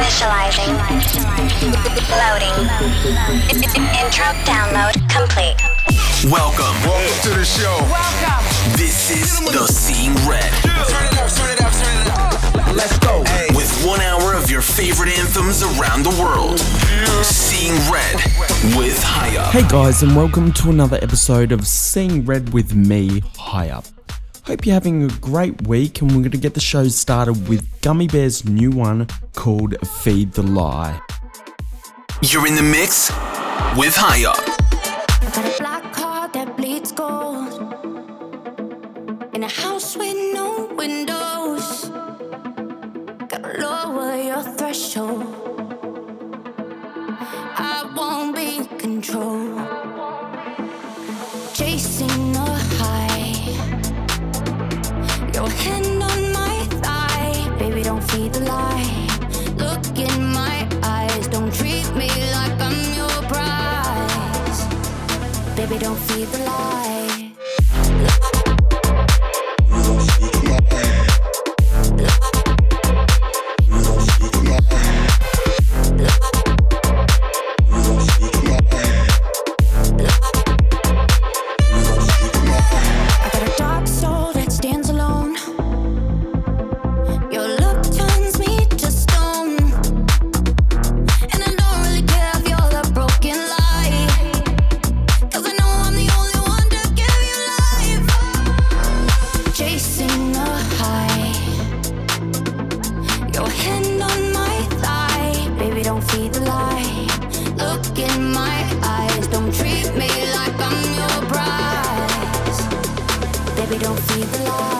Initializing. Loading. Intro download complete. Welcome. Welcome to the show. Welcome. This is the Seeing Red. Turn it up, turn it up, turn it up. Let's go. With one hour of your favorite anthems around the world. Seeing Red with High Up. Hey guys, and welcome to another episode of Seeing Red with me, High Up. Hope you're having a great week, and we're going to get the show started with Gummy Bear's new one called Feed the Lie. You're in the mix with High Up. I got a black heart that bleeds gold. In a house with no windows. Gotta lower your threshold. I won't be controlled. Baby, don't feed the lie. Don't feed the lie.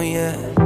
yeah.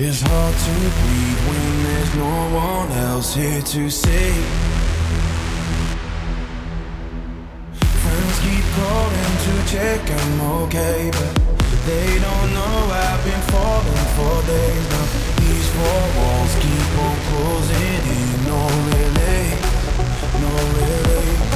It's hard to breathe when there's no one else here to see. Friends keep calling to check I'm okay, but they don't know I've been falling for days now. These four walls keep on closing in, no relay, no relay.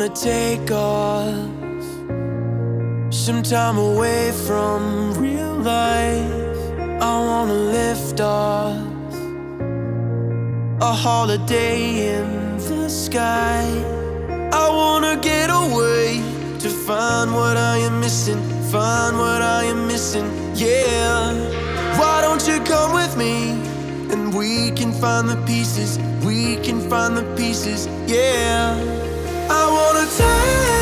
wanna take off some time away from real life. I wanna lift off a holiday in the sky. I wanna get away to find what I am missing, find what I am missing, yeah. Why don't you come with me and we can find the pieces, we can find the pieces, yeah. I wanna take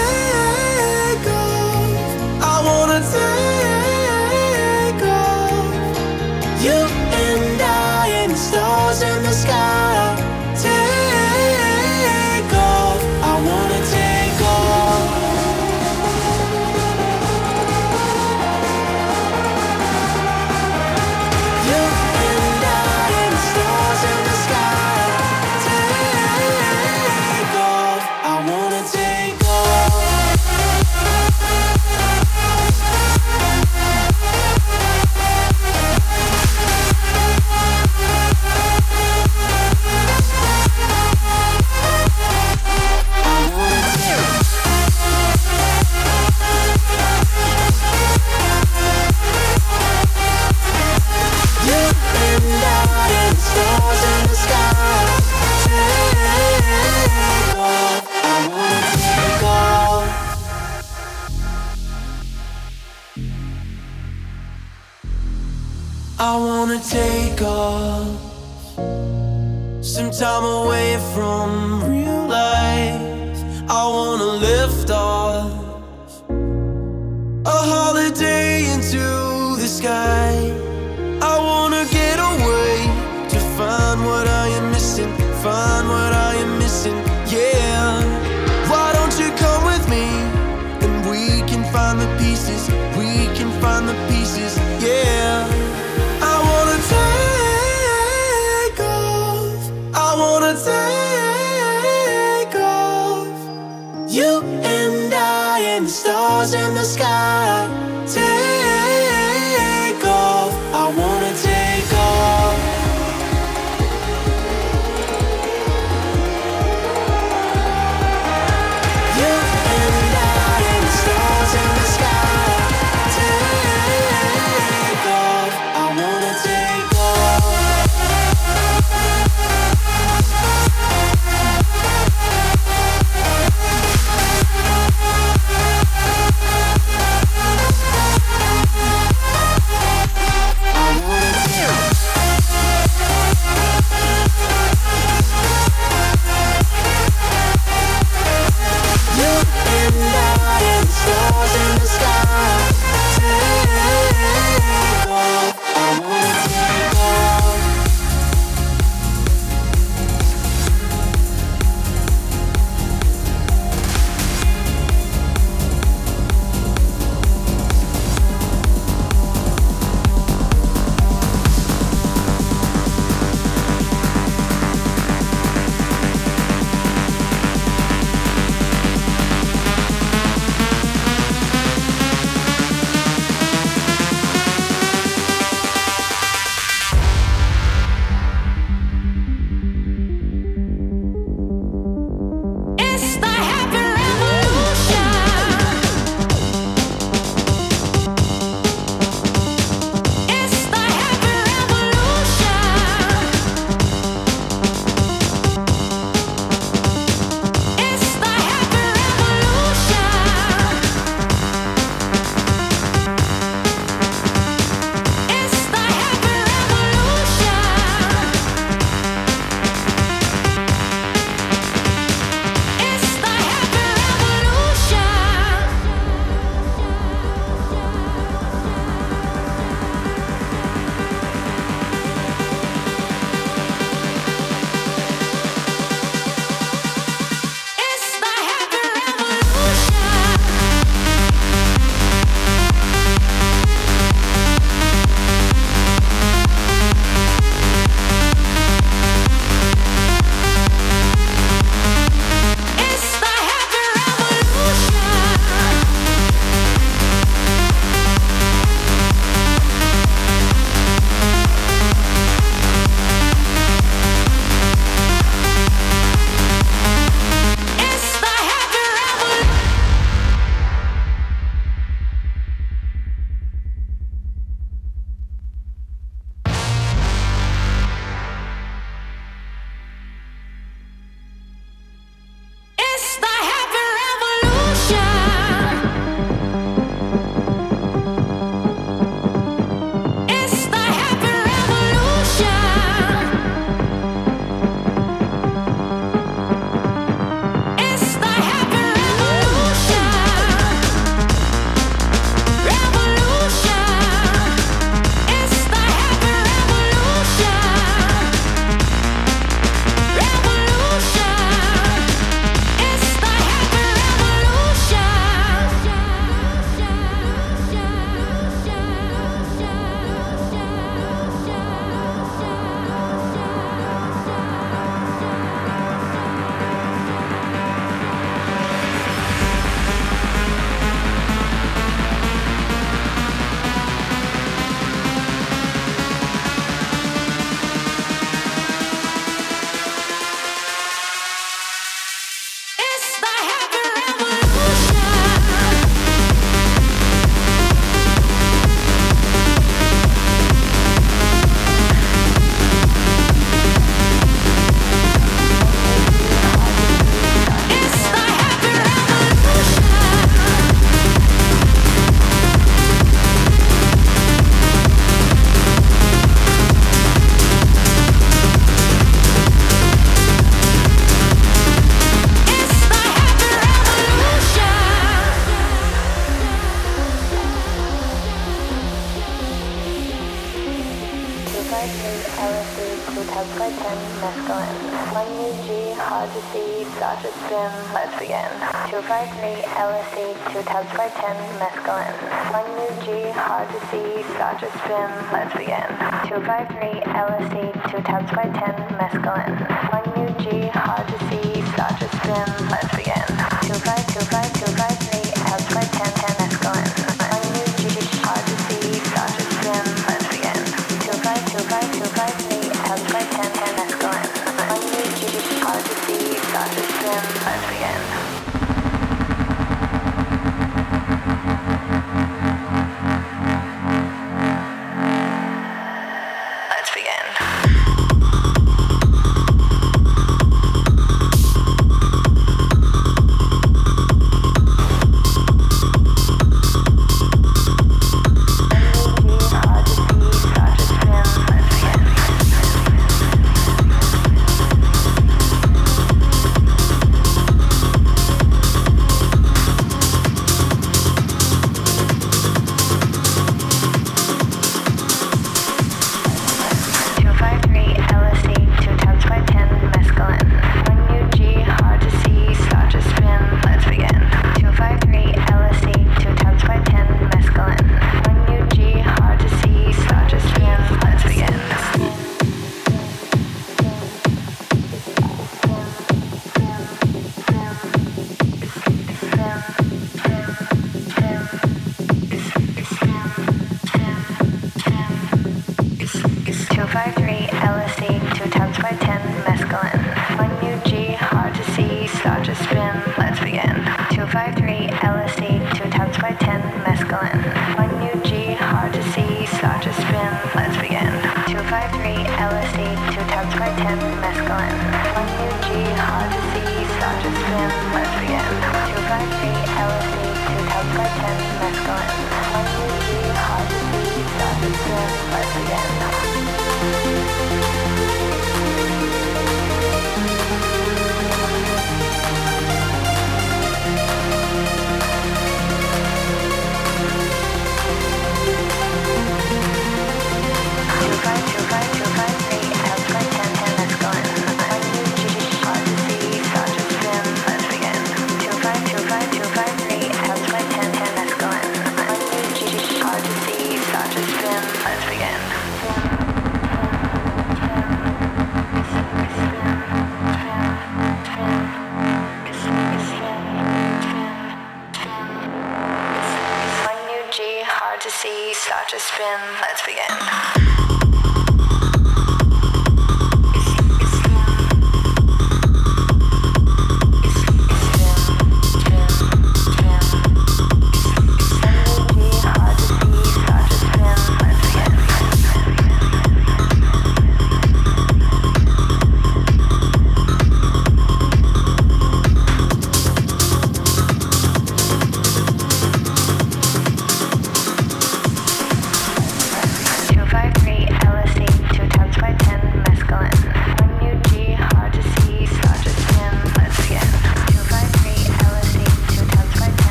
the stars in the sky.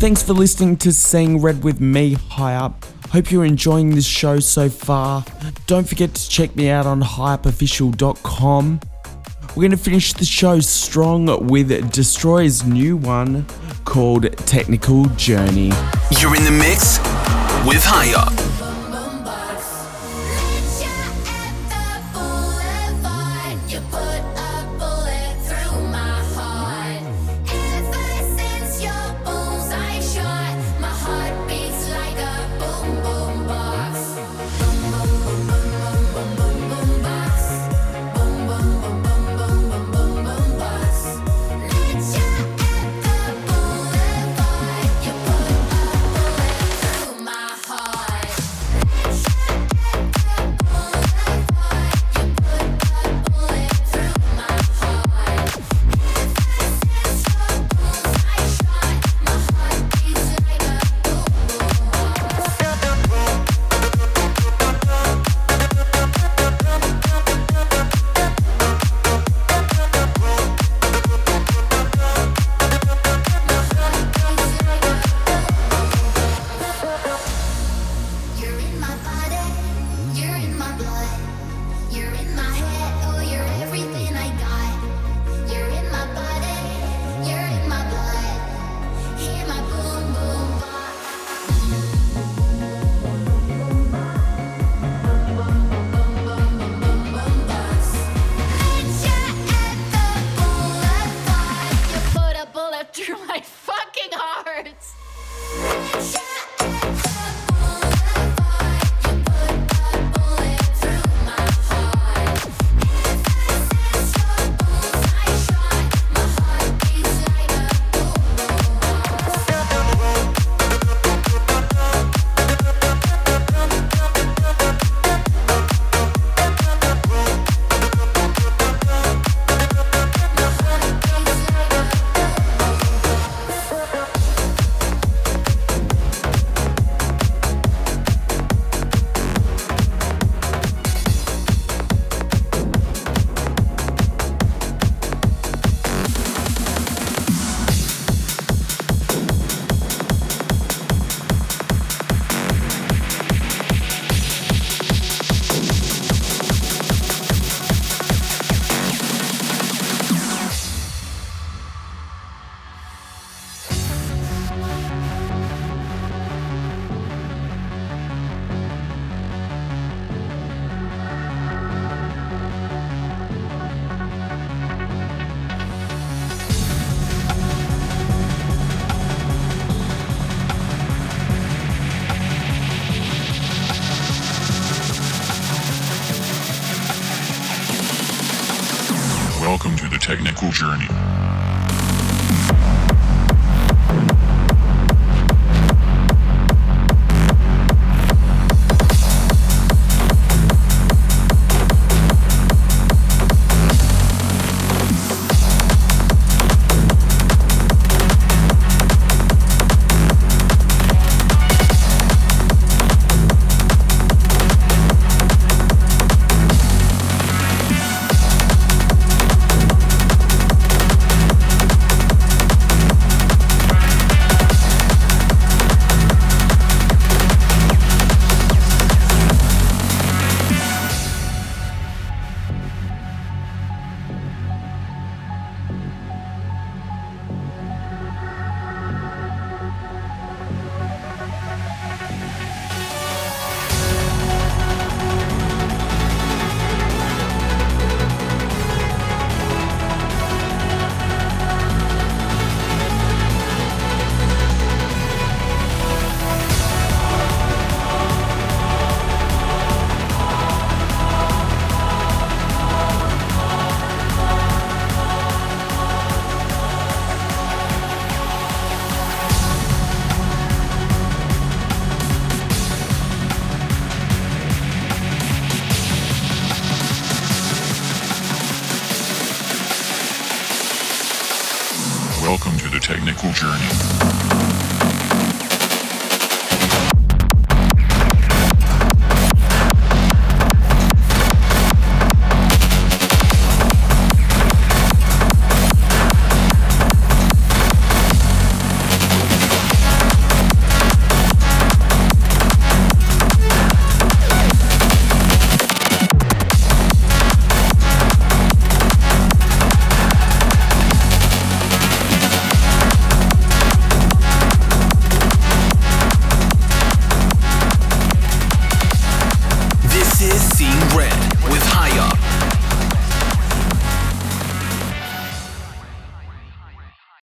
Thanks for listening to Sing Red with me, High Up. Hope you're enjoying this show so far. Don't forget to check me out on highupofficial.com. We're going to finish the show strong with Destroyer's new one called Technical Journey. You're in the mix with High Up.